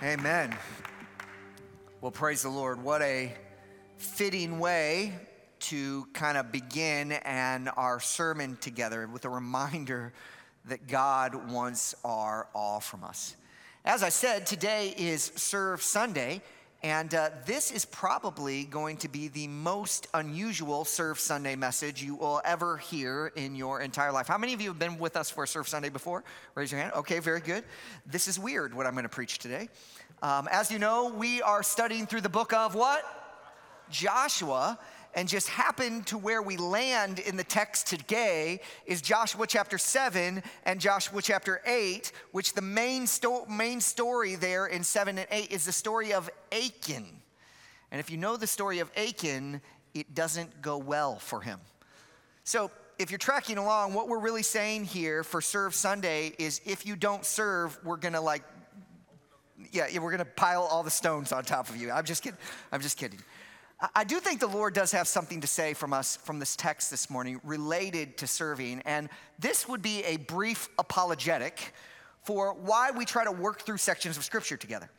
Amen. Well, praise the Lord. What a fitting way to kind of begin and our sermon together with a reminder that God wants our all from us. As I said, today is Serve Sunday, and uh, this is probably going to be the most unusual Serve Sunday message you will ever hear in your entire life. How many of you have been with us for Serve Sunday before? Raise your hand. Okay, very good. This is weird what I'm going to preach today. Um, as you know, we are studying through the book of what? Joshua and just happen to where we land in the text today is Joshua chapter 7 and Joshua chapter 8, which the main, sto- main story there in 7 and 8 is the story of Achan. And if you know the story of Achan, it doesn't go well for him. So, if you're tracking along, what we're really saying here for Serve Sunday is if you don't serve, we're gonna like, yeah, we're gonna pile all the stones on top of you. I'm just kidding. I'm just kidding. I do think the Lord does have something to say from us from this text this morning related to serving. And this would be a brief apologetic for why we try to work through sections of Scripture together.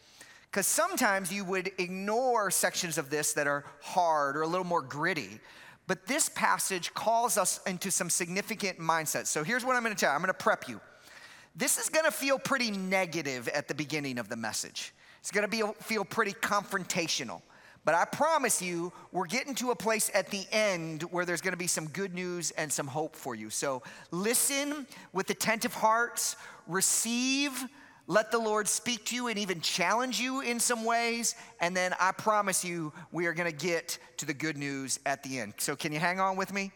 Because sometimes you would ignore sections of this that are hard or a little more gritty. But this passage calls us into some significant mindsets. So here's what I'm going to tell you I'm going to prep you. This is going to feel pretty negative at the beginning of the message, it's going to be, feel pretty confrontational. But I promise you, we're getting to a place at the end where there's gonna be some good news and some hope for you. So listen with attentive hearts, receive, let the Lord speak to you and even challenge you in some ways. And then I promise you, we are gonna get to the good news at the end. So can you hang on with me?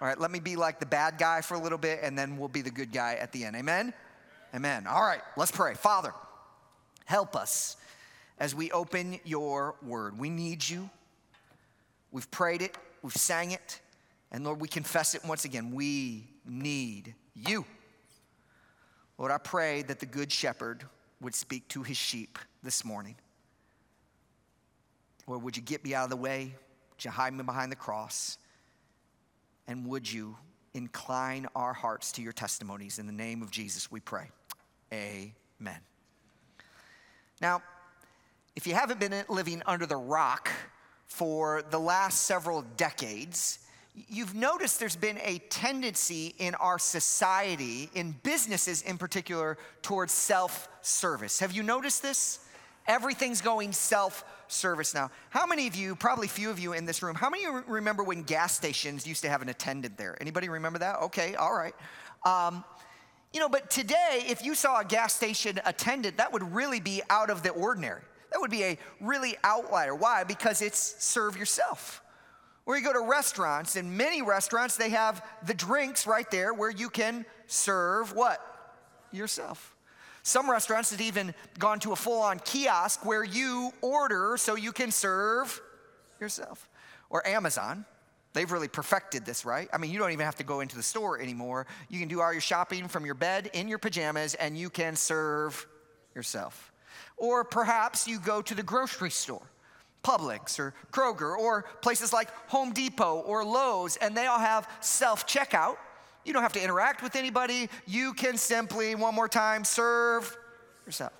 All right, let me be like the bad guy for a little bit, and then we'll be the good guy at the end. Amen? Amen. All right, let's pray. Father, help us as we open your word. We need you. We've prayed it, we've sang it, and Lord, we confess it once again. We need you. Lord, I pray that the good shepherd would speak to his sheep this morning. Lord, would you get me out of the way? Would you hide me behind the cross? And would you incline our hearts to your testimonies? In the name of Jesus, we pray. Amen. Now, if you haven't been living under the rock for the last several decades, you've noticed there's been a tendency in our society, in businesses in particular, towards self service. Have you noticed this? Everything's going self service now. How many of you, probably few of you in this room, how many of you remember when gas stations used to have an attendant there? Anybody remember that? Okay, all right. Um, you know, but today, if you saw a gas station attendant, that would really be out of the ordinary. That would be a really outlier. Why? Because it's serve yourself. Where you go to restaurants, in many restaurants, they have the drinks right there where you can serve what? Yourself. Some restaurants have even gone to a full on kiosk where you order so you can serve yourself. Or Amazon. They've really perfected this, right? I mean, you don't even have to go into the store anymore. You can do all your shopping from your bed in your pajamas and you can serve yourself. Or perhaps you go to the grocery store, Publix or Kroger, or places like Home Depot or Lowe's, and they all have self checkout. You don't have to interact with anybody. You can simply, one more time, serve yourself.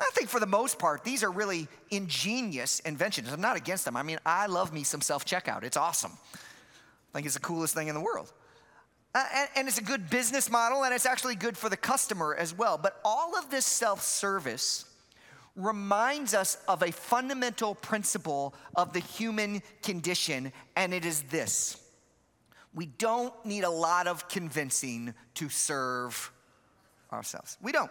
I think for the most part, these are really ingenious inventions. I'm not against them. I mean, I love me some self checkout, it's awesome. I think it's the coolest thing in the world. Uh, and, and it's a good business model, and it's actually good for the customer as well. But all of this self service reminds us of a fundamental principle of the human condition, and it is this we don't need a lot of convincing to serve ourselves. We don't.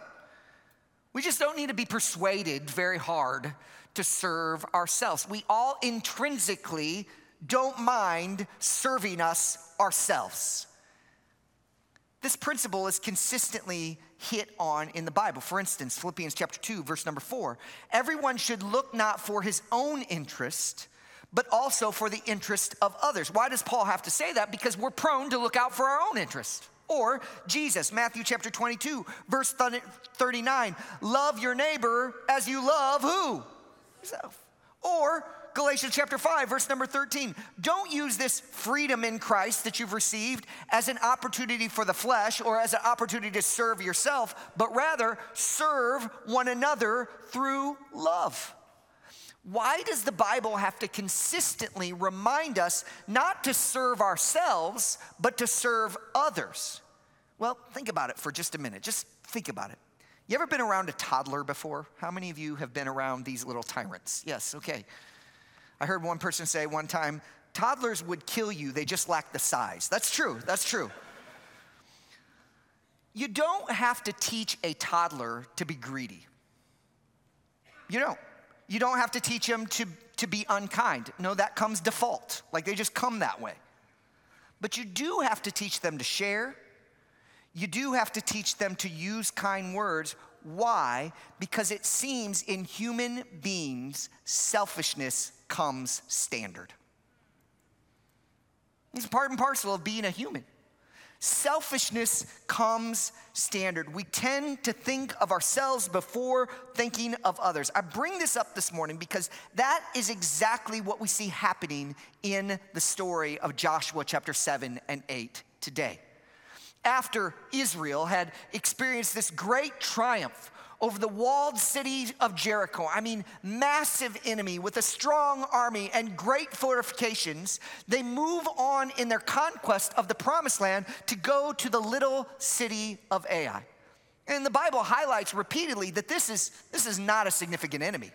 We just don't need to be persuaded very hard to serve ourselves. We all intrinsically don't mind serving us ourselves. This principle is consistently hit on in the Bible. For instance, Philippians chapter 2, verse number 4. Everyone should look not for his own interest, but also for the interest of others. Why does Paul have to say that? Because we're prone to look out for our own interest. Or Jesus, Matthew chapter 22, verse 39. Love your neighbor as you love who? Yourself. Or Galatians chapter 5, verse number 13. Don't use this freedom in Christ that you've received as an opportunity for the flesh or as an opportunity to serve yourself, but rather serve one another through love. Why does the Bible have to consistently remind us not to serve ourselves, but to serve others? Well, think about it for just a minute. Just think about it. You ever been around a toddler before? How many of you have been around these little tyrants? Yes, okay. I heard one person say one time, toddlers would kill you, they just lack the size. That's true, that's true. You don't have to teach a toddler to be greedy. You don't. You don't have to teach them to, to be unkind. No, that comes default. Like they just come that way. But you do have to teach them to share. You do have to teach them to use kind words. Why? Because it seems in human beings, selfishness comes standard. It's part and parcel of being a human. Selfishness comes standard. We tend to think of ourselves before thinking of others. I bring this up this morning because that is exactly what we see happening in the story of Joshua chapter 7 and 8 today. After Israel had experienced this great triumph over the walled city of Jericho. I mean, massive enemy with a strong army and great fortifications. They move on in their conquest of the promised land to go to the little city of Ai. And the Bible highlights repeatedly that this is, this is not a significant enemy.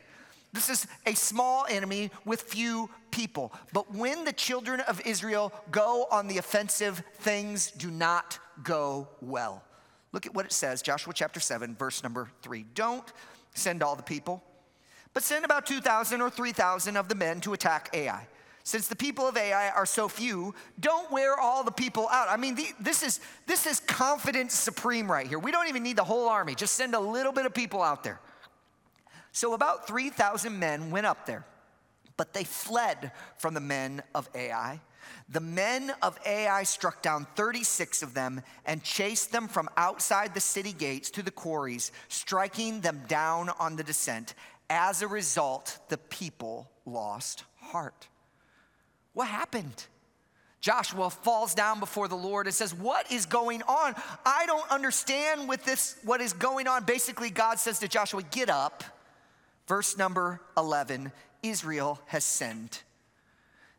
This is a small enemy with few people. But when the children of Israel go on the offensive, things do not go well. Look at what it says, Joshua chapter 7, verse number 3. Don't send all the people, but send about 2,000 or 3,000 of the men to attack Ai. Since the people of Ai are so few, don't wear all the people out. I mean, the, this, is, this is confidence supreme right here. We don't even need the whole army, just send a little bit of people out there. So about 3,000 men went up there, but they fled from the men of Ai. The men of Ai struck down 36 of them and chased them from outside the city gates to the quarries, striking them down on the descent. As a result, the people lost heart. What happened? Joshua falls down before the Lord and says, What is going on? I don't understand with this, what is going on. Basically, God says to Joshua, Get up. Verse number 11 Israel has sinned.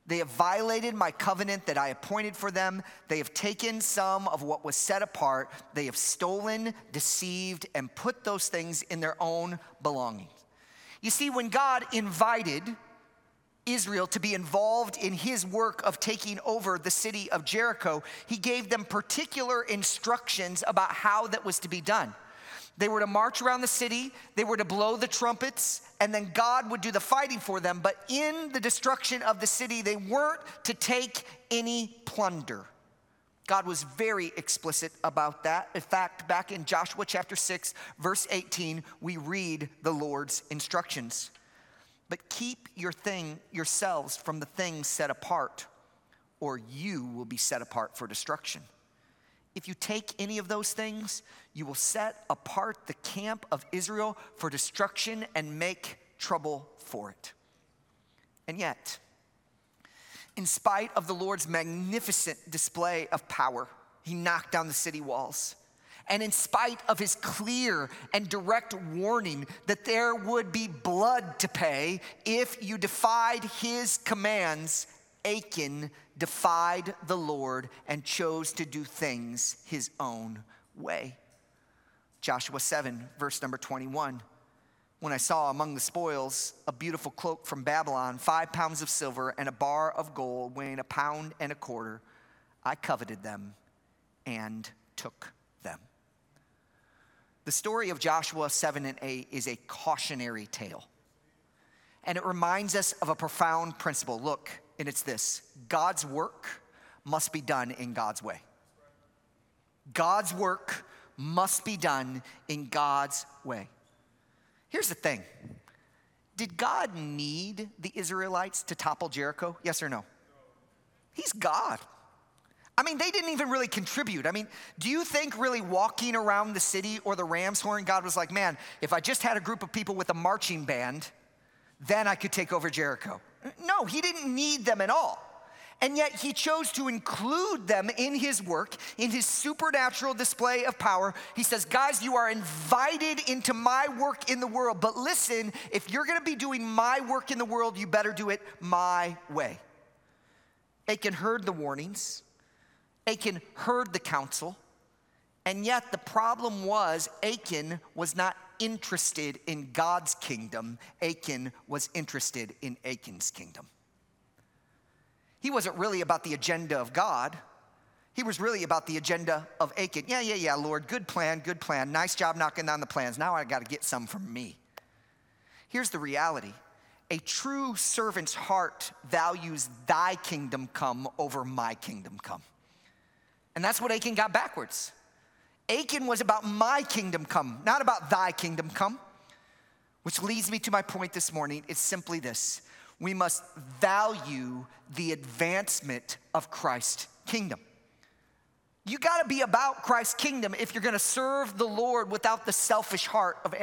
They have violated my covenant that I appointed for them. They have taken some of what was set apart. They have stolen, deceived, and put those things in their own belongings. You see, when God invited Israel to be involved in his work of taking over the city of Jericho, he gave them particular instructions about how that was to be done. They were to march around the city, they were to blow the trumpets, and then God would do the fighting for them. But in the destruction of the city, they weren't to take any plunder. God was very explicit about that. In fact, back in Joshua chapter 6, verse 18, we read the Lord's instructions. But keep your thing yourselves from the things set apart, or you will be set apart for destruction. If you take any of those things, you will set apart the camp of Israel for destruction and make trouble for it. And yet, in spite of the Lord's magnificent display of power, he knocked down the city walls. And in spite of his clear and direct warning that there would be blood to pay if you defied his commands, Achan defied the Lord and chose to do things his own way. Joshua 7, verse number 21. When I saw among the spoils a beautiful cloak from Babylon, five pounds of silver, and a bar of gold weighing a pound and a quarter, I coveted them and took them. The story of Joshua 7 and 8 is a cautionary tale. And it reminds us of a profound principle. Look, and it's this God's work must be done in God's way. God's work must be done in God's way. Here's the thing Did God need the Israelites to topple Jericho? Yes or no? He's God. I mean, they didn't even really contribute. I mean, do you think really walking around the city or the ram's horn, God was like, man, if I just had a group of people with a marching band, then I could take over Jericho? No, he didn't need them at all. And yet he chose to include them in his work, in his supernatural display of power. He says, Guys, you are invited into my work in the world. But listen, if you're gonna be doing my work in the world, you better do it my way. Achan heard the warnings, Achan heard the counsel, and yet the problem was Achan was not interested in God's kingdom, Achan was interested in Achan's kingdom. He wasn't really about the agenda of God. He was really about the agenda of Achan. Yeah, yeah, yeah, Lord, good plan, good plan. Nice job knocking down the plans. Now I got to get some from me. Here's the reality a true servant's heart values thy kingdom come over my kingdom come. And that's what Achan got backwards. Achan was about my kingdom come, not about thy kingdom come. Which leads me to my point this morning. It's simply this we must value the advancement of Christ's kingdom. You got to be about Christ's kingdom if you're going to serve the Lord without the selfish heart of,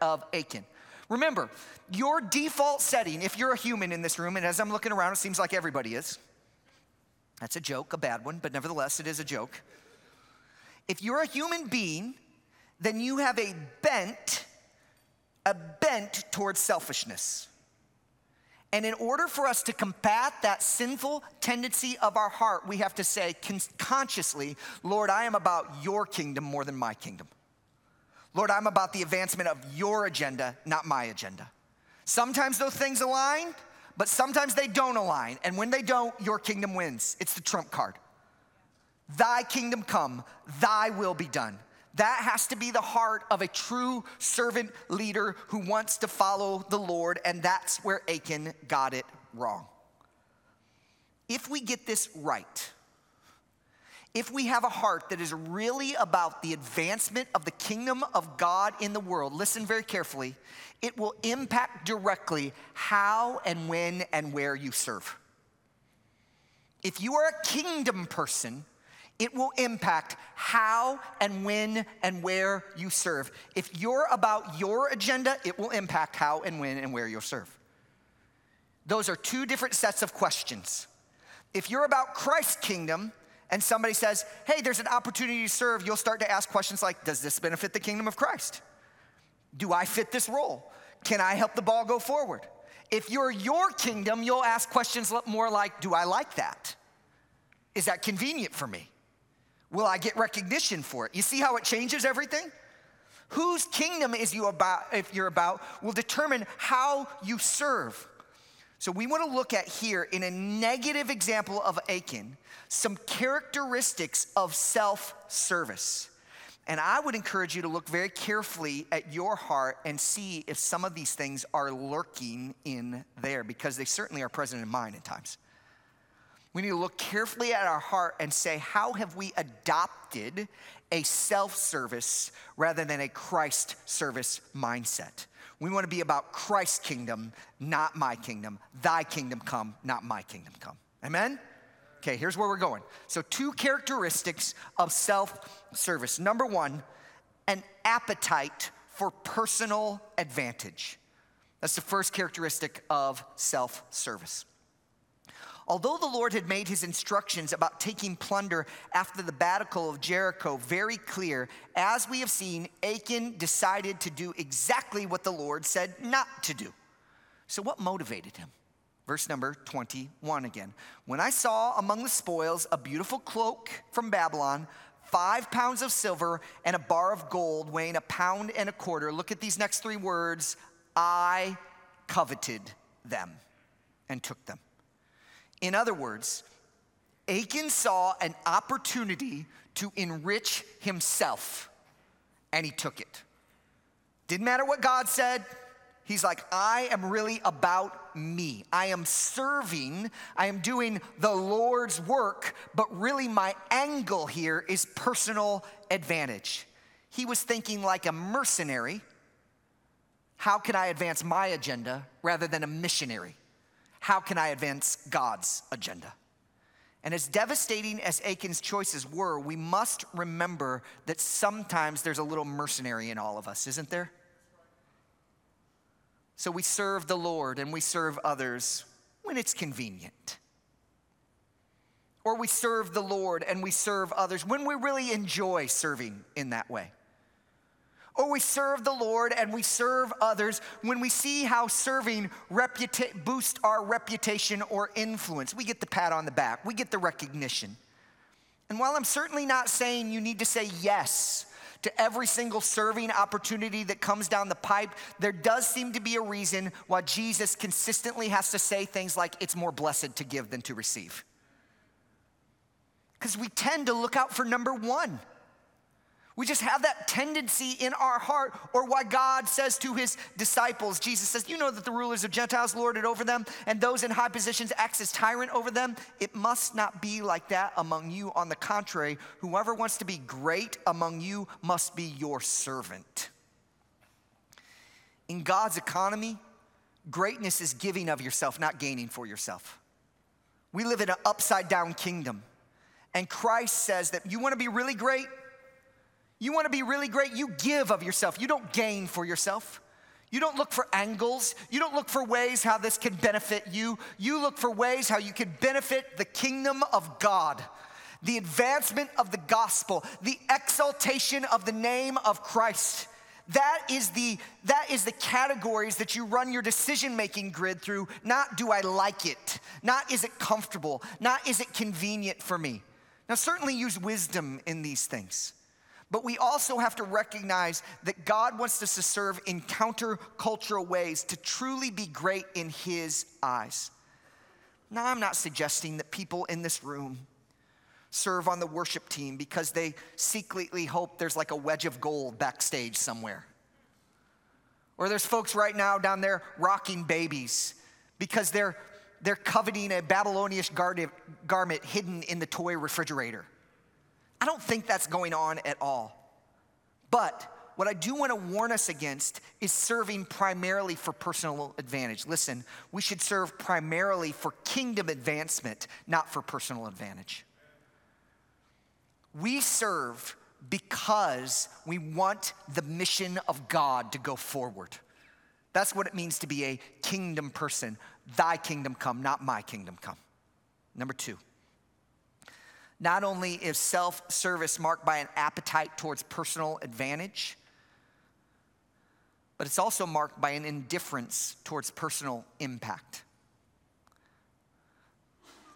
of Achan. Remember, your default setting, if you're a human in this room, and as I'm looking around, it seems like everybody is. That's a joke, a bad one, but nevertheless, it is a joke. If you're a human being, then you have a bent, a bent towards selfishness. And in order for us to combat that sinful tendency of our heart, we have to say consciously, Lord, I am about your kingdom more than my kingdom. Lord, I'm about the advancement of your agenda, not my agenda. Sometimes those things align, but sometimes they don't align. And when they don't, your kingdom wins. It's the trump card. Thy kingdom come, thy will be done. That has to be the heart of a true servant leader who wants to follow the Lord, and that's where Achan got it wrong. If we get this right, if we have a heart that is really about the advancement of the kingdom of God in the world, listen very carefully, it will impact directly how and when and where you serve. If you are a kingdom person, it will impact how and when and where you serve. If you're about your agenda, it will impact how and when and where you'll serve. Those are two different sets of questions. If you're about Christ's kingdom and somebody says, hey, there's an opportunity to serve, you'll start to ask questions like, does this benefit the kingdom of Christ? Do I fit this role? Can I help the ball go forward? If you're your kingdom, you'll ask questions more like, do I like that? Is that convenient for me? Will I get recognition for it? You see how it changes everything? Whose kingdom is you about if you're about will determine how you serve. So we want to look at here in a negative example of Achan some characteristics of self-service. And I would encourage you to look very carefully at your heart and see if some of these things are lurking in there because they certainly are present in mine at times. We need to look carefully at our heart and say, how have we adopted a self service rather than a Christ service mindset? We want to be about Christ's kingdom, not my kingdom. Thy kingdom come, not my kingdom come. Amen? Okay, here's where we're going. So, two characteristics of self service. Number one, an appetite for personal advantage. That's the first characteristic of self service. Although the Lord had made his instructions about taking plunder after the battle of Jericho very clear, as we have seen, Achan decided to do exactly what the Lord said not to do. So, what motivated him? Verse number 21 again. When I saw among the spoils a beautiful cloak from Babylon, five pounds of silver, and a bar of gold weighing a pound and a quarter, look at these next three words I coveted them and took them. In other words, Achan saw an opportunity to enrich himself, and he took it. Didn't matter what God said. He's like, I am really about me. I am serving, I am doing the Lord's work, but really my angle here is personal advantage. He was thinking like a mercenary. How can I advance my agenda rather than a missionary? How can I advance God's agenda? And as devastating as Achan's choices were, we must remember that sometimes there's a little mercenary in all of us, isn't there? So we serve the Lord and we serve others. When it's convenient. Or we serve the Lord and we serve others when we really enjoy serving in that way. Or we serve the Lord and we serve others when we see how serving reputa- boosts our reputation or influence. We get the pat on the back, we get the recognition. And while I'm certainly not saying you need to say yes to every single serving opportunity that comes down the pipe, there does seem to be a reason why Jesus consistently has to say things like, it's more blessed to give than to receive. Because we tend to look out for number one. We just have that tendency in our heart, or why God says to his disciples, Jesus says, You know that the rulers of Gentiles lord it over them, and those in high positions acts as tyrant over them. It must not be like that among you. On the contrary, whoever wants to be great among you must be your servant. In God's economy, greatness is giving of yourself, not gaining for yourself. We live in an upside down kingdom. And Christ says that you want to be really great, you want to be really great, you give of yourself. You don't gain for yourself. You don't look for angles. You don't look for ways how this can benefit you. You look for ways how you can benefit the kingdom of God, the advancement of the gospel, the exaltation of the name of Christ. That is the that is the categories that you run your decision making grid through. Not do I like it? Not is it comfortable? Not is it convenient for me? Now certainly use wisdom in these things. But we also have to recognize that God wants us to serve in countercultural ways to truly be great in His eyes. Now, I'm not suggesting that people in this room serve on the worship team because they secretly hope there's like a wedge of gold backstage somewhere. Or there's folks right now down there rocking babies because they're, they're coveting a Babylonian garment hidden in the toy refrigerator. I don't think that's going on at all. But what I do want to warn us against is serving primarily for personal advantage. Listen, we should serve primarily for kingdom advancement, not for personal advantage. We serve because we want the mission of God to go forward. That's what it means to be a kingdom person. Thy kingdom come, not my kingdom come. Number two. Not only is self service marked by an appetite towards personal advantage, but it's also marked by an indifference towards personal impact.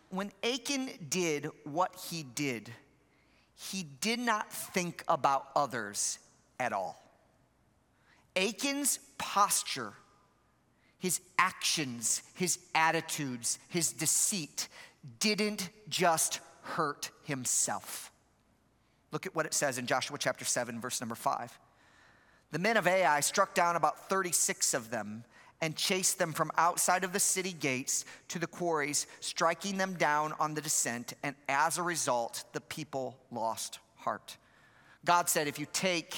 When Achan did what he did, he did not think about others at all. Achan's posture, his actions, his attitudes, his deceit didn't just hurt himself. Look at what it says in Joshua chapter 7, verse number 5. The men of Ai struck down about 36 of them and chased them from outside of the city gates to the quarries, striking them down on the descent. And as a result, the people lost heart. God said, if you take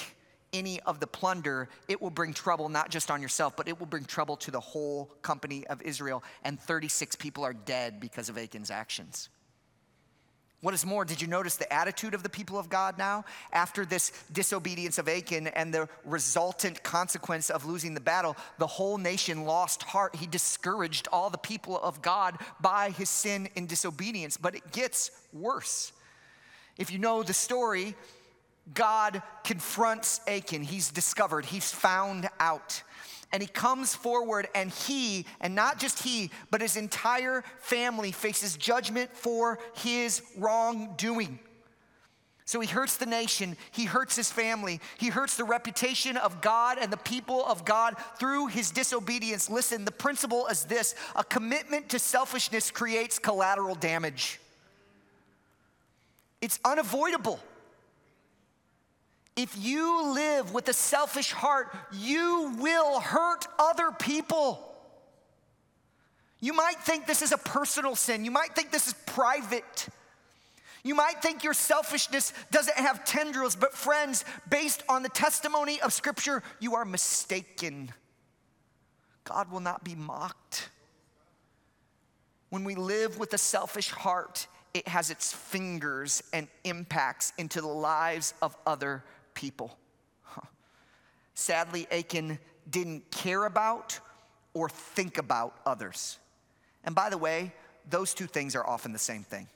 any of the plunder, it will bring trouble not just on yourself, but it will bring trouble to the whole company of Israel. And 36 people are dead because of Achan's actions. What is more, did you notice the attitude of the people of God now? After this disobedience of Achan and the resultant consequence of losing the battle, the whole nation lost heart. He discouraged all the people of God by his sin and disobedience. But it gets worse. If you know the story, God confronts Achan. He's discovered, he's found out and he comes forward and he, and not just he, but his entire family faces judgment for his wrongdoing. So he hurts the nation, he hurts his family, he hurts the reputation of God and the people of God through his disobedience. Listen, the principle is this a commitment to selfishness creates collateral damage, it's unavoidable. If you live with a selfish heart, you will hurt other people. You might think this is a personal sin. You might think this is private. You might think your selfishness doesn't have tendrils, but friends, based on the testimony of Scripture, you are mistaken. God will not be mocked. When we live with a selfish heart, it has its fingers and impacts into the lives of other people. Sadly, Achan didn't care about or think about others. And by the way, those two things are often the same thing.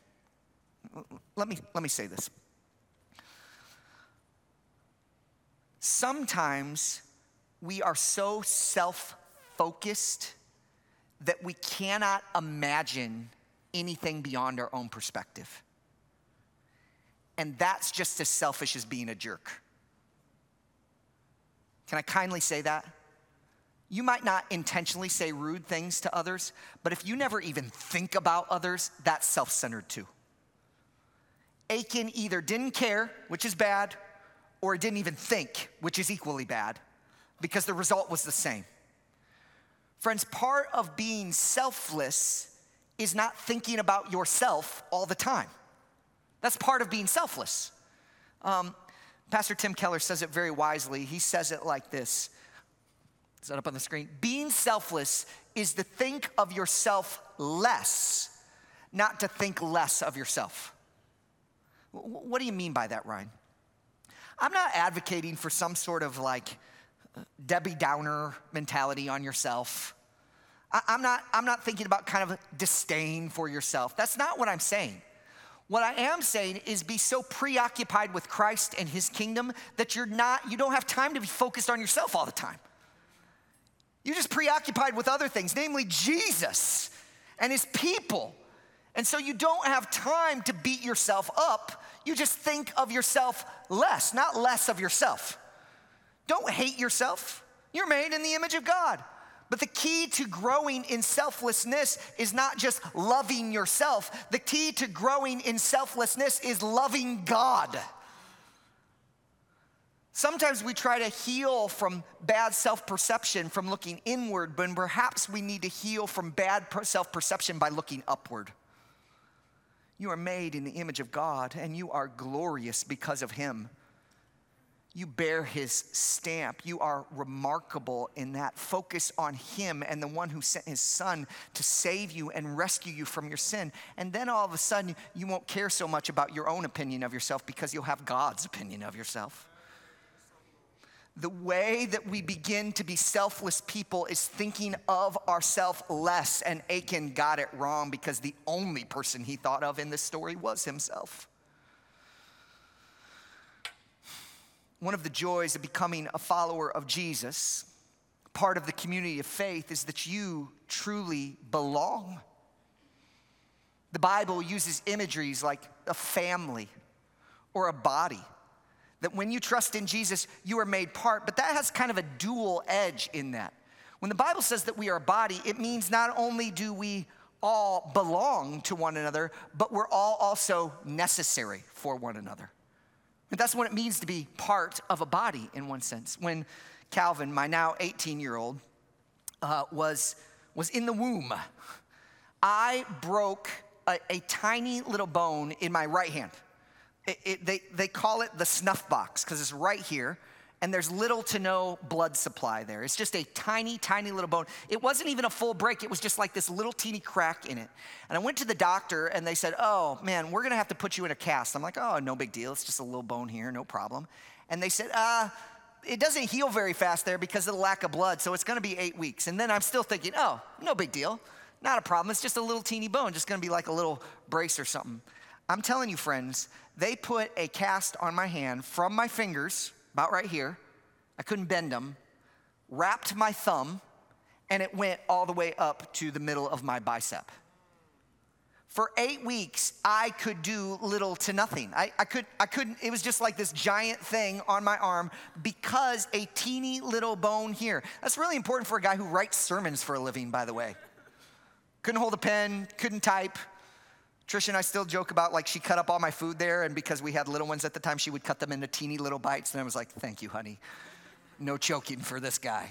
Let me, let me say this. Sometimes we are so self focused that we cannot imagine anything beyond our own perspective. And that's just as selfish as being a jerk. Can I kindly say that? You might not intentionally say rude things to others, but if you never even think about others, that's self centered too. Achan either didn't care, which is bad, or didn't even think, which is equally bad, because the result was the same. Friends, part of being selfless is not thinking about yourself all the time. That's part of being selfless. Um, Pastor Tim Keller says it very wisely. He says it like this Is that up on the screen? Being selfless is to think of yourself less, not to think less of yourself. What do you mean by that, Ryan? I'm not advocating for some sort of like Debbie Downer mentality on yourself. I'm not, I'm not thinking about kind of disdain for yourself. That's not what I'm saying. What I am saying is be so preoccupied with Christ and his kingdom that you're not, you don't have time to be focused on yourself all the time. You're just preoccupied with other things, namely Jesus and his people. And so you don't have time to beat yourself up. You just think of yourself less, not less of yourself. Don't hate yourself. You're made in the image of God. But the key to growing in selflessness is not just loving yourself. The key to growing in selflessness is loving God. Sometimes we try to heal from bad self perception from looking inward, but perhaps we need to heal from bad self perception by looking upward. You are made in the image of God, and you are glorious because of Him. You bear his stamp. You are remarkable in that. Focus on him and the one who sent his son to save you and rescue you from your sin. And then all of a sudden, you won't care so much about your own opinion of yourself because you'll have God's opinion of yourself. The way that we begin to be selfless people is thinking of ourselves less. And Achan got it wrong because the only person he thought of in this story was himself. One of the joys of becoming a follower of Jesus, part of the community of faith, is that you truly belong. The Bible uses imageries like a family or a body. That when you trust in Jesus, you are made part, but that has kind of a dual edge in that. When the Bible says that we are a body, it means not only do we all belong to one another, but we're all also necessary for one another. And that's what it means to be part of a body in one sense. When Calvin, my now 18 year old, uh, was, was in the womb, I broke a, a tiny little bone in my right hand. It, it, they, they call it the snuff box because it's right here and there's little to no blood supply there. It's just a tiny, tiny little bone. It wasn't even a full break, it was just like this little teeny crack in it. And I went to the doctor and they said, Oh man, we're gonna have to put you in a cast. I'm like, Oh, no big deal. It's just a little bone here, no problem. And they said, Uh, it doesn't heal very fast there because of the lack of blood, so it's gonna be eight weeks. And then I'm still thinking, Oh, no big deal. Not a problem. It's just a little teeny bone, just gonna be like a little brace or something. I'm telling you, friends, they put a cast on my hand from my fingers about right here. I couldn't bend them, wrapped my thumb, and it went all the way up to the middle of my bicep. For eight weeks, I could do little to nothing. I, I, could, I couldn't, it was just like this giant thing on my arm because a teeny little bone here. That's really important for a guy who writes sermons for a living, by the way. Couldn't hold a pen, couldn't type, Trisha and I still joke about like she cut up all my food there, and because we had little ones at the time, she would cut them into teeny little bites. And I was like, thank you, honey. No choking for this guy.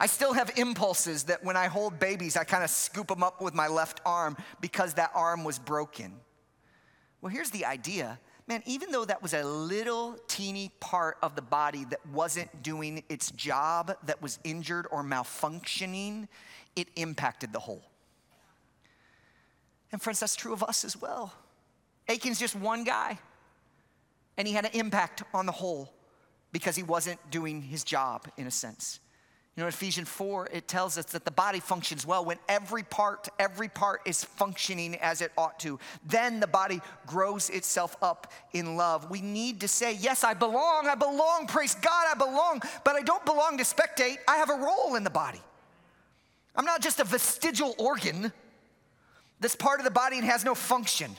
I still have impulses that when I hold babies, I kind of scoop them up with my left arm because that arm was broken. Well, here's the idea man, even though that was a little teeny part of the body that wasn't doing its job, that was injured or malfunctioning, it impacted the whole. And friends, that's true of us as well. Achan's just one guy, and he had an impact on the whole because he wasn't doing his job in a sense. You know, Ephesians 4, it tells us that the body functions well when every part, every part is functioning as it ought to. Then the body grows itself up in love. We need to say, Yes, I belong, I belong, praise God, I belong, but I don't belong to spectate. I have a role in the body. I'm not just a vestigial organ that's part of the body and has no function.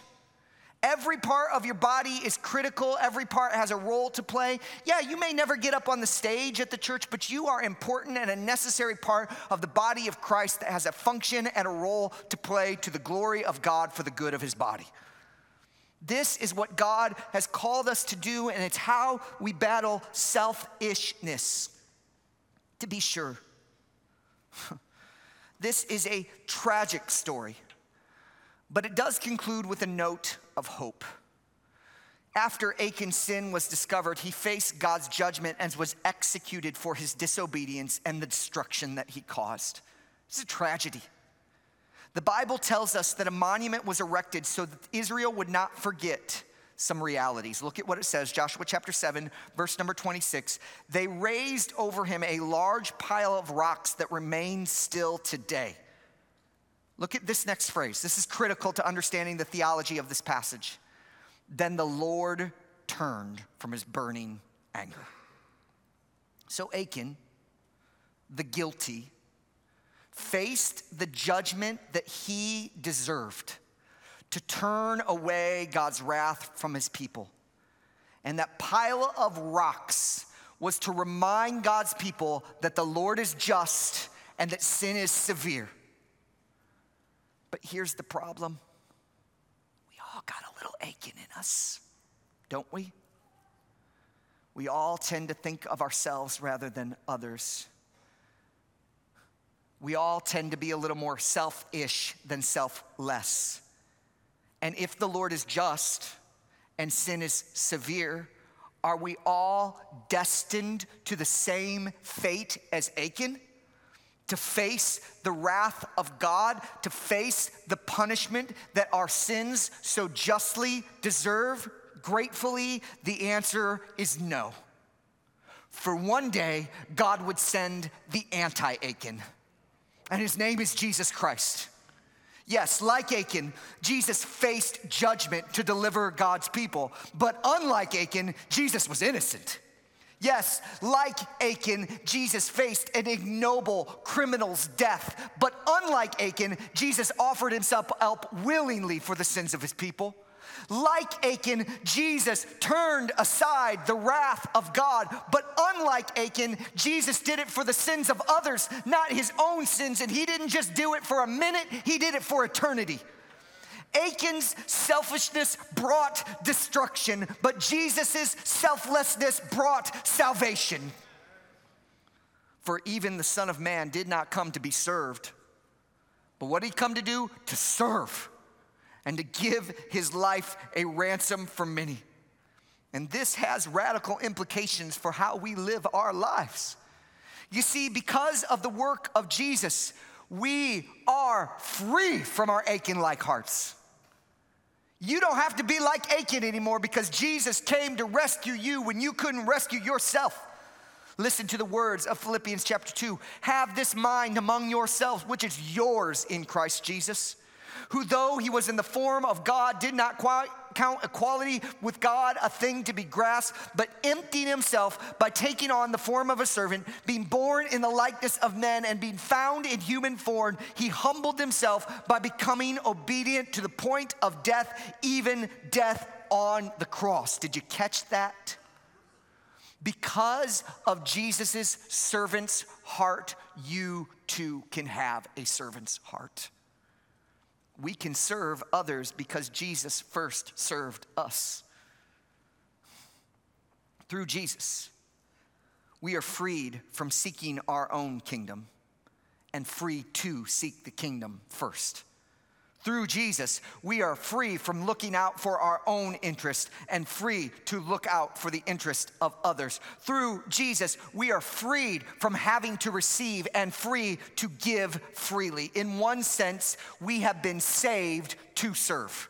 Every part of your body is critical. Every part has a role to play. Yeah, you may never get up on the stage at the church, but you are important and a necessary part of the body of Christ that has a function and a role to play to the glory of God for the good of his body. This is what God has called us to do, and it's how we battle selfishness. To be sure, this is a tragic story. But it does conclude with a note of hope. After Achan's sin was discovered, he faced God's judgment and was executed for his disobedience and the destruction that he caused. It's a tragedy. The Bible tells us that a monument was erected so that Israel would not forget some realities. Look at what it says Joshua chapter 7, verse number 26. They raised over him a large pile of rocks that remain still today. Look at this next phrase. This is critical to understanding the theology of this passage. Then the Lord turned from his burning anger. So Achan, the guilty, faced the judgment that he deserved to turn away God's wrath from his people. And that pile of rocks was to remind God's people that the Lord is just and that sin is severe. But here's the problem we all got a little Achan in us, don't we? We all tend to think of ourselves rather than others. We all tend to be a little more selfish than selfless. And if the Lord is just and sin is severe, are we all destined to the same fate as Achan? To face the wrath of God, to face the punishment that our sins so justly deserve? Gratefully, the answer is no. For one day, God would send the anti Achan, and his name is Jesus Christ. Yes, like Achan, Jesus faced judgment to deliver God's people, but unlike Achan, Jesus was innocent. Yes, like Achan, Jesus faced an ignoble criminal's death. But unlike Achan, Jesus offered himself up willingly for the sins of his people. Like Achan, Jesus turned aside the wrath of God. But unlike Achan, Jesus did it for the sins of others, not his own sins. And he didn't just do it for a minute, he did it for eternity. Achan's selfishness brought destruction, but Jesus' selflessness brought salvation. For even the Son of Man did not come to be served, but what did he come to do? To serve and to give his life a ransom for many. And this has radical implications for how we live our lives. You see, because of the work of Jesus, we are free from our Achan like hearts. You don't have to be like Achan anymore because Jesus came to rescue you when you couldn't rescue yourself. Listen to the words of Philippians chapter 2. Have this mind among yourselves, which is yours in Christ Jesus who, though he was in the form of God, did not count equality with God a thing to be grasped, but emptied himself by taking on the form of a servant, being born in the likeness of men, and being found in human form, he humbled himself by becoming obedient to the point of death, even death on the cross. Did you catch that? Because of Jesus' servant's heart, you too can have a servant's heart we can serve others because Jesus first served us. Through Jesus, we are freed from seeking our own kingdom and free to seek the kingdom first. Through Jesus, we are free from looking out for our own interest and free to look out for the interest of others. Through Jesus, we are freed from having to receive and free to give freely. In one sense, we have been saved to serve.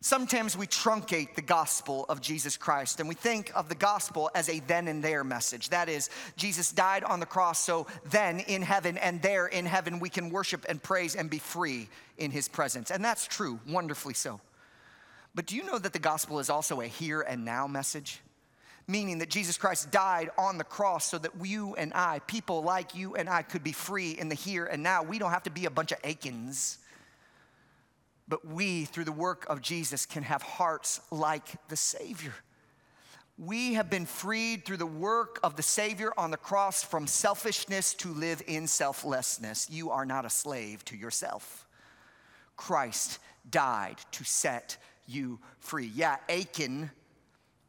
Sometimes we truncate the gospel of Jesus Christ and we think of the gospel as a then and there message. That is, Jesus died on the cross, so then in heaven and there in heaven we can worship and praise and be free in his presence. And that's true, wonderfully so. But do you know that the gospel is also a here and now message? Meaning that Jesus Christ died on the cross so that you and I, people like you and I, could be free in the here and now. We don't have to be a bunch of Achans but we, through the work of Jesus, can have hearts like the Savior. We have been freed through the work of the Savior on the cross from selfishness to live in selflessness. You are not a slave to yourself. Christ died to set you free. Yeah, Achan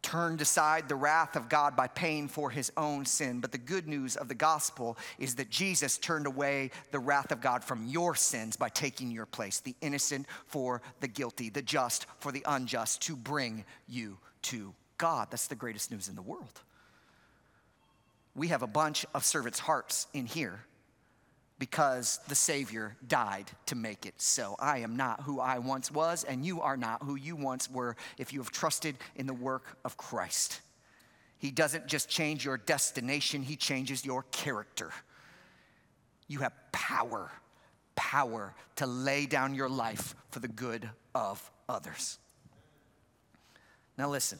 turned aside the wrath of God by paying for his own sin. But the good news of the gospel is that Jesus turned away the wrath of God from your sins by taking your place, the innocent for the guilty, the just for the unjust, to bring you to God. That's the greatest news in the world. We have a bunch of servants' hearts in here because the Savior died to make it so. I am not who I once was, and you are not who you once were if you have trusted in the work of Christ. He doesn't just change your destination, He changes your character. You have power, power to lay down your life for the good of others. Now, listen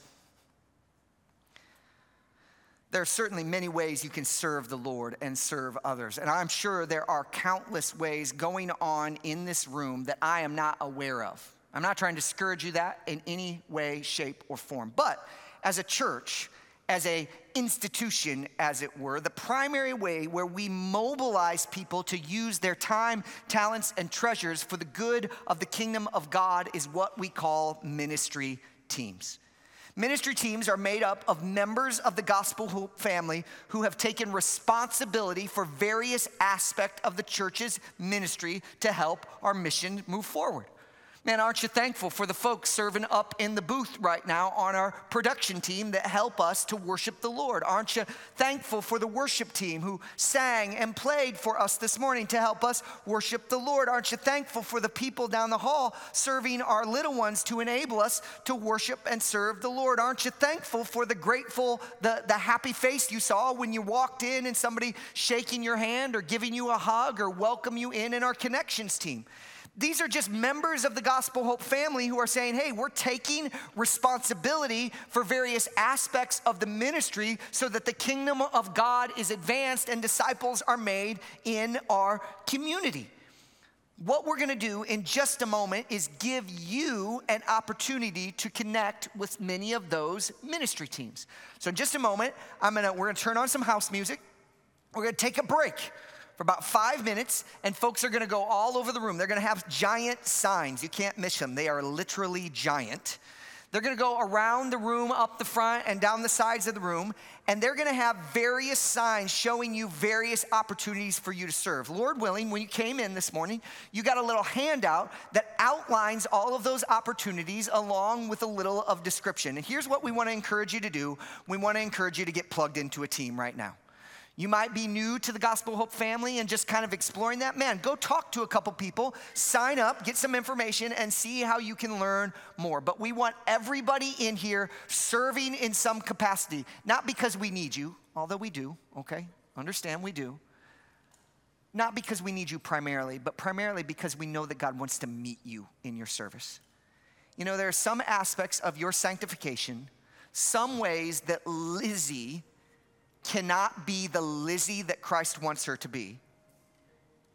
there are certainly many ways you can serve the Lord and serve others. And I'm sure there are countless ways going on in this room that I am not aware of. I'm not trying to discourage you that in any way, shape, or form. But as a church, as a institution as it were the primary way where we mobilize people to use their time talents and treasures for the good of the kingdom of god is what we call ministry teams Ministry teams are made up of members of the Gospel Hope family who have taken responsibility for various aspects of the church's ministry to help our mission move forward. Man, aren't you thankful for the folks serving up in the booth right now on our production team that help us to worship the Lord? Aren't you thankful for the worship team who sang and played for us this morning to help us worship the Lord? Aren't you thankful for the people down the hall serving our little ones to enable us to worship and serve the Lord? Aren't you thankful for the grateful, the, the happy face you saw when you walked in and somebody shaking your hand or giving you a hug or welcome you in in our connections team? These are just members of the Gospel Hope family who are saying, hey, we're taking responsibility for various aspects of the ministry so that the kingdom of God is advanced and disciples are made in our community. What we're gonna do in just a moment is give you an opportunity to connect with many of those ministry teams. So, in just a moment, I'm gonna, we're gonna turn on some house music. We're gonna take a break for about five minutes, and folks are gonna go all over the room. They're gonna have giant signs. You can't miss them, they are literally giant. They're gonna go around the room, up the front, and down the sides of the room, and they're gonna have various signs showing you various opportunities for you to serve. Lord willing, when you came in this morning, you got a little handout that outlines all of those opportunities along with a little of description. And here's what we wanna encourage you to do we wanna encourage you to get plugged into a team right now. You might be new to the Gospel Hope family and just kind of exploring that. Man, go talk to a couple people, sign up, get some information, and see how you can learn more. But we want everybody in here serving in some capacity, not because we need you, although we do, okay? Understand we do. Not because we need you primarily, but primarily because we know that God wants to meet you in your service. You know, there are some aspects of your sanctification, some ways that Lizzie cannot be the Lizzie that Christ wants her to be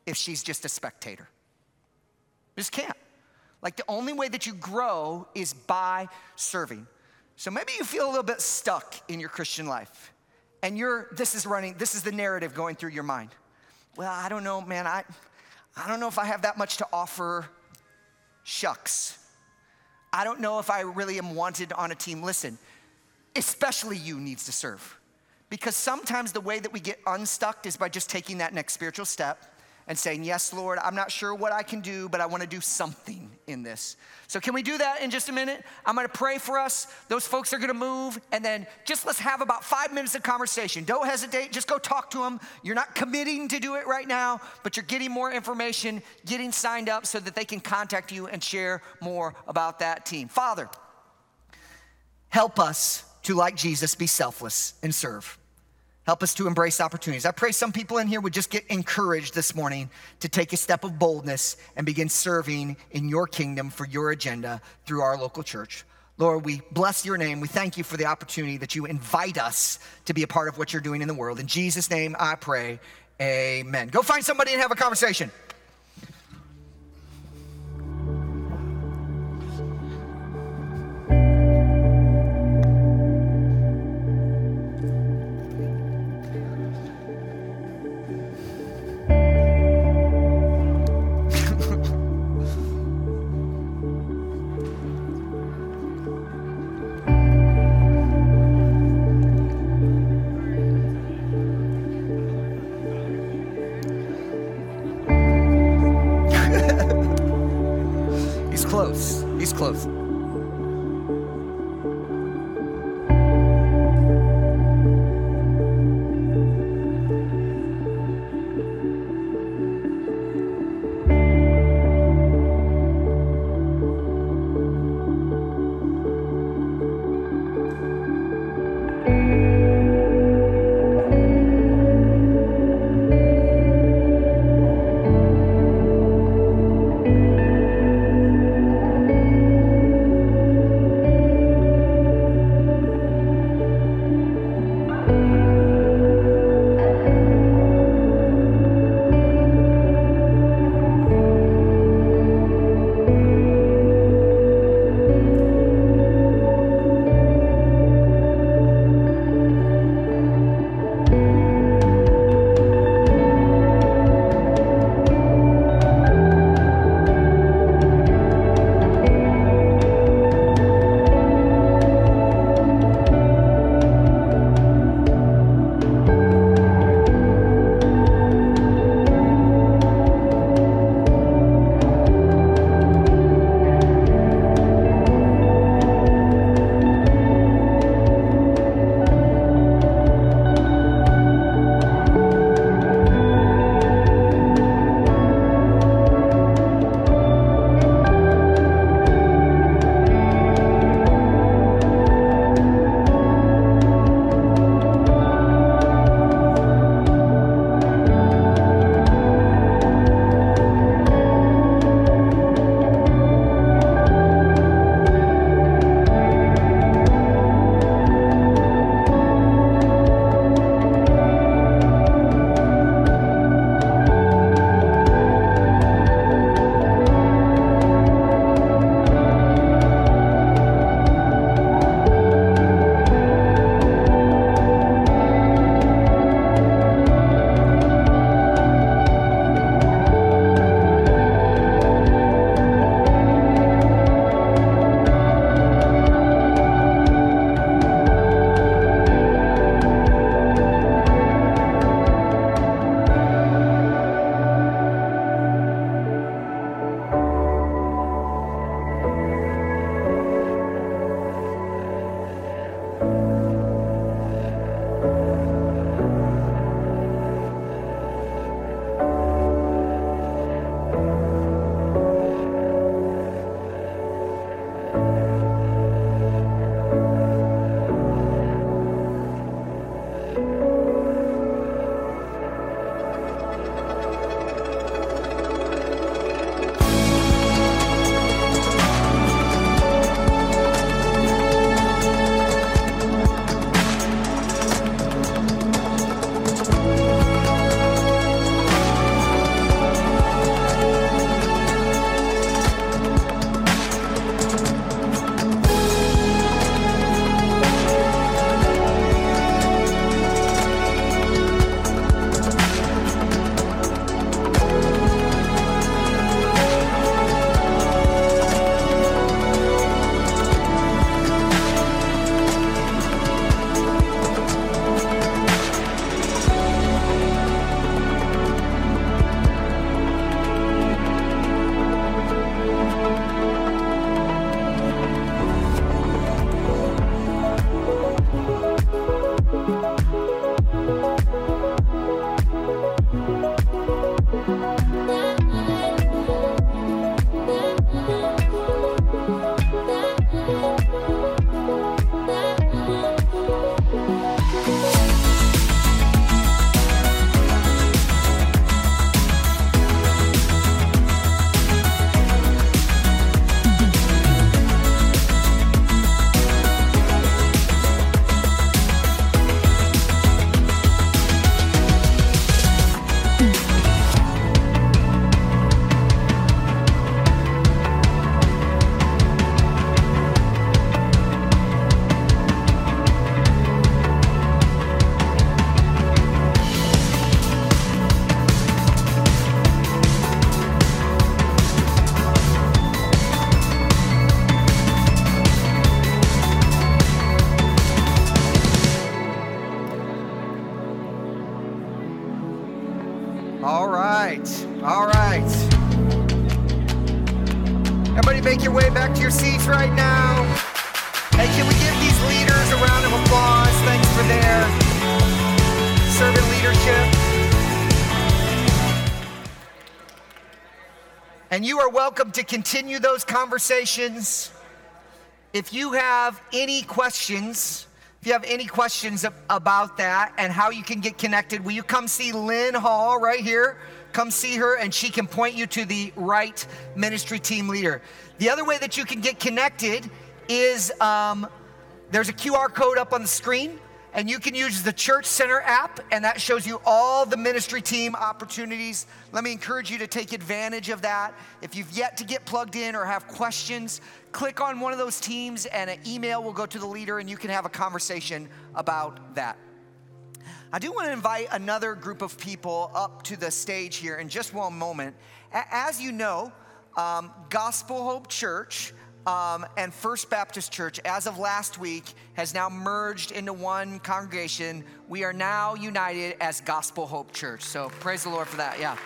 if she's just a spectator. Just can't. Like the only way that you grow is by serving. So maybe you feel a little bit stuck in your Christian life and you're this is running this is the narrative going through your mind. Well, I don't know, man. I I don't know if I have that much to offer. Shucks. I don't know if I really am wanted on a team. Listen, especially you needs to serve. Because sometimes the way that we get unstuck is by just taking that next spiritual step and saying, Yes, Lord, I'm not sure what I can do, but I want to do something in this. So, can we do that in just a minute? I'm gonna pray for us. Those folks are gonna move, and then just let's have about five minutes of conversation. Don't hesitate, just go talk to them. You're not committing to do it right now, but you're getting more information, getting signed up so that they can contact you and share more about that team. Father, help us to, like Jesus, be selfless and serve. Help us to embrace opportunities. I pray some people in here would just get encouraged this morning to take a step of boldness and begin serving in your kingdom for your agenda through our local church. Lord, we bless your name. We thank you for the opportunity that you invite us to be a part of what you're doing in the world. In Jesus' name, I pray. Amen. Go find somebody and have a conversation. And you are welcome to continue those conversations. If you have any questions, if you have any questions about that and how you can get connected, will you come see Lynn Hall right here? Come see her, and she can point you to the right ministry team leader. The other way that you can get connected is um, there's a QR code up on the screen and you can use the Church Center app, and that shows you all the ministry team opportunities. Let me encourage you to take advantage of that. If you've yet to get plugged in or have questions, click on one of those teams, and an email will go to the leader, and you can have a conversation about that. I do want to invite another group of people up to the stage here in just one moment. As you know, um, Gospel Hope Church um, and First Baptist Church, as of last week, has now merged into one congregation. We are now united as Gospel Hope Church. So praise the Lord for that. Yeah.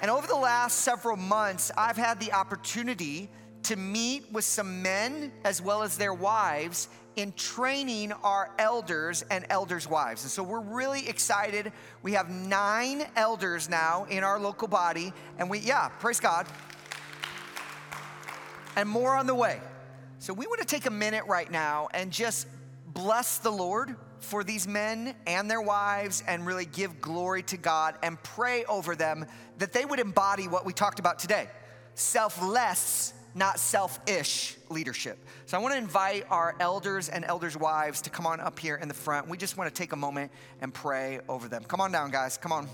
And over the last several months, I've had the opportunity to meet with some men as well as their wives in training our elders and elders' wives. And so we're really excited. We have nine elders now in our local body, and we, yeah, praise God. And more on the way. So we want to take a minute right now and just bless the Lord for these men and their wives and really give glory to God and pray over them that they would embody what we talked about today selfless not selfish leadership. So I want to invite our elders and elders' wives to come on up here in the front. We just want to take a moment and pray over them. Come on down, guys. Come on.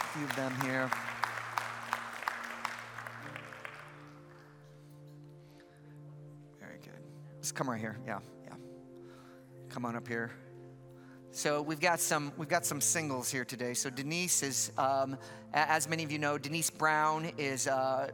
A few of them here. Very good. Just come right here. Yeah, yeah. Come on up here. So we've got some we've got some singles here today. So Denise is, um, as many of you know, Denise Brown is uh,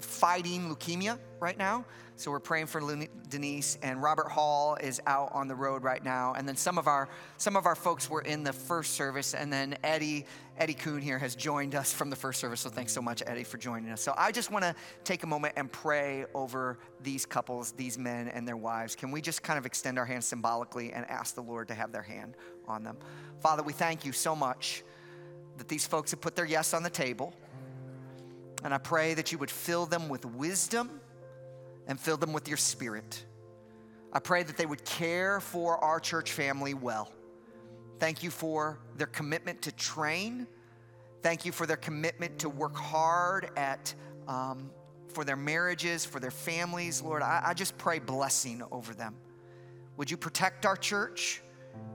fighting leukemia right now. So we're praying for Denise and Robert Hall is out on the road right now. And then some of our some of our folks were in the first service, and then Eddie Eddie Kuhn here has joined us from the first service. So thanks so much, Eddie, for joining us. So I just want to take a moment and pray over these couples, these men and their wives. Can we just kind of extend our hands symbolically and ask the Lord to have their hand on them? Father, we thank you so much that these folks have put their yes on the table. And I pray that you would fill them with wisdom and fill them with your spirit. I pray that they would care for our church family well. Thank you for their commitment to train. Thank you for their commitment to work hard at um, for their marriages, for their families. Lord, I, I just pray blessing over them. Would you protect our church?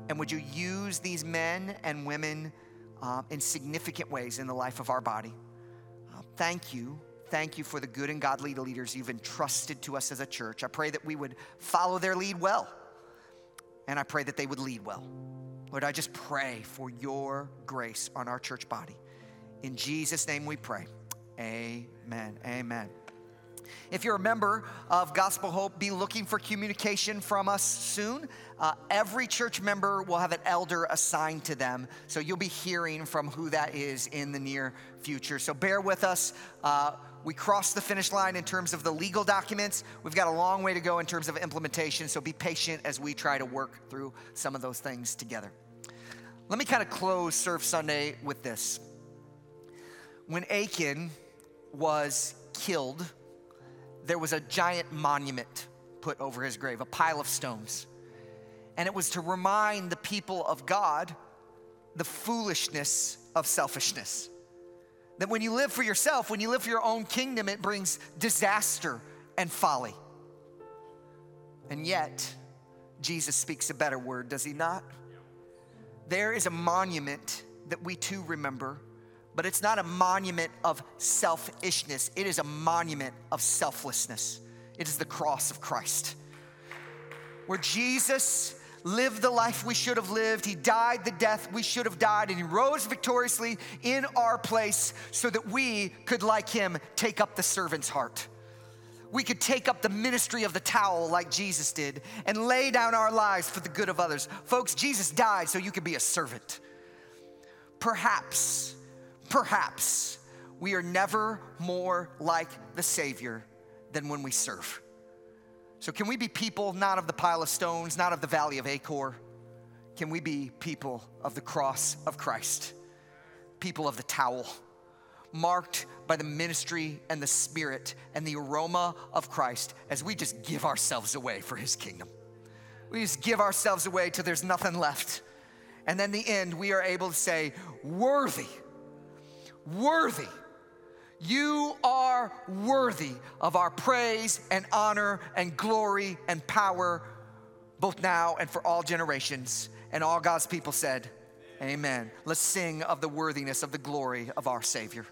And would you use these men and women um, in significant ways in the life of our body? Uh, thank you Thank you for the good and godly leaders you've entrusted to us as a church. I pray that we would follow their lead well, and I pray that they would lead well. Lord, I just pray for your grace on our church body. In Jesus' name we pray. Amen. Amen. If you're a member of Gospel Hope, be looking for communication from us soon. Uh, every church member will have an elder assigned to them, so you'll be hearing from who that is in the near future. So bear with us. Uh, we crossed the finish line in terms of the legal documents. We've got a long way to go in terms of implementation, so be patient as we try to work through some of those things together. Let me kind of close Serve Sunday with this. When Achan was killed, there was a giant monument put over his grave, a pile of stones. And it was to remind the people of God the foolishness of selfishness. That when you live for yourself, when you live for your own kingdom, it brings disaster and folly. And yet, Jesus speaks a better word, does he not? There is a monument that we too remember, but it's not a monument of selfishness, it is a monument of selflessness. It is the cross of Christ, where Jesus lived the life we should have lived. He died the death we should have died, and He rose victoriously in our place so that we could, like Him, take up the servant's heart. We could take up the ministry of the towel like Jesus did and lay down our lives for the good of others. Folks, Jesus died so you could be a servant. Perhaps, perhaps we are never more like the Savior than when we serve. So, can we be people not of the pile of stones, not of the valley of Achor? Can we be people of the cross of Christ? People of the towel, marked by the ministry and the spirit and the aroma of Christ as we just give ourselves away for his kingdom. We just give ourselves away till there's nothing left. And then the end, we are able to say, Worthy, worthy. You are worthy of our praise and honor and glory and power, both now and for all generations. And all God's people said, Amen. Let's sing of the worthiness of the glory of our Savior.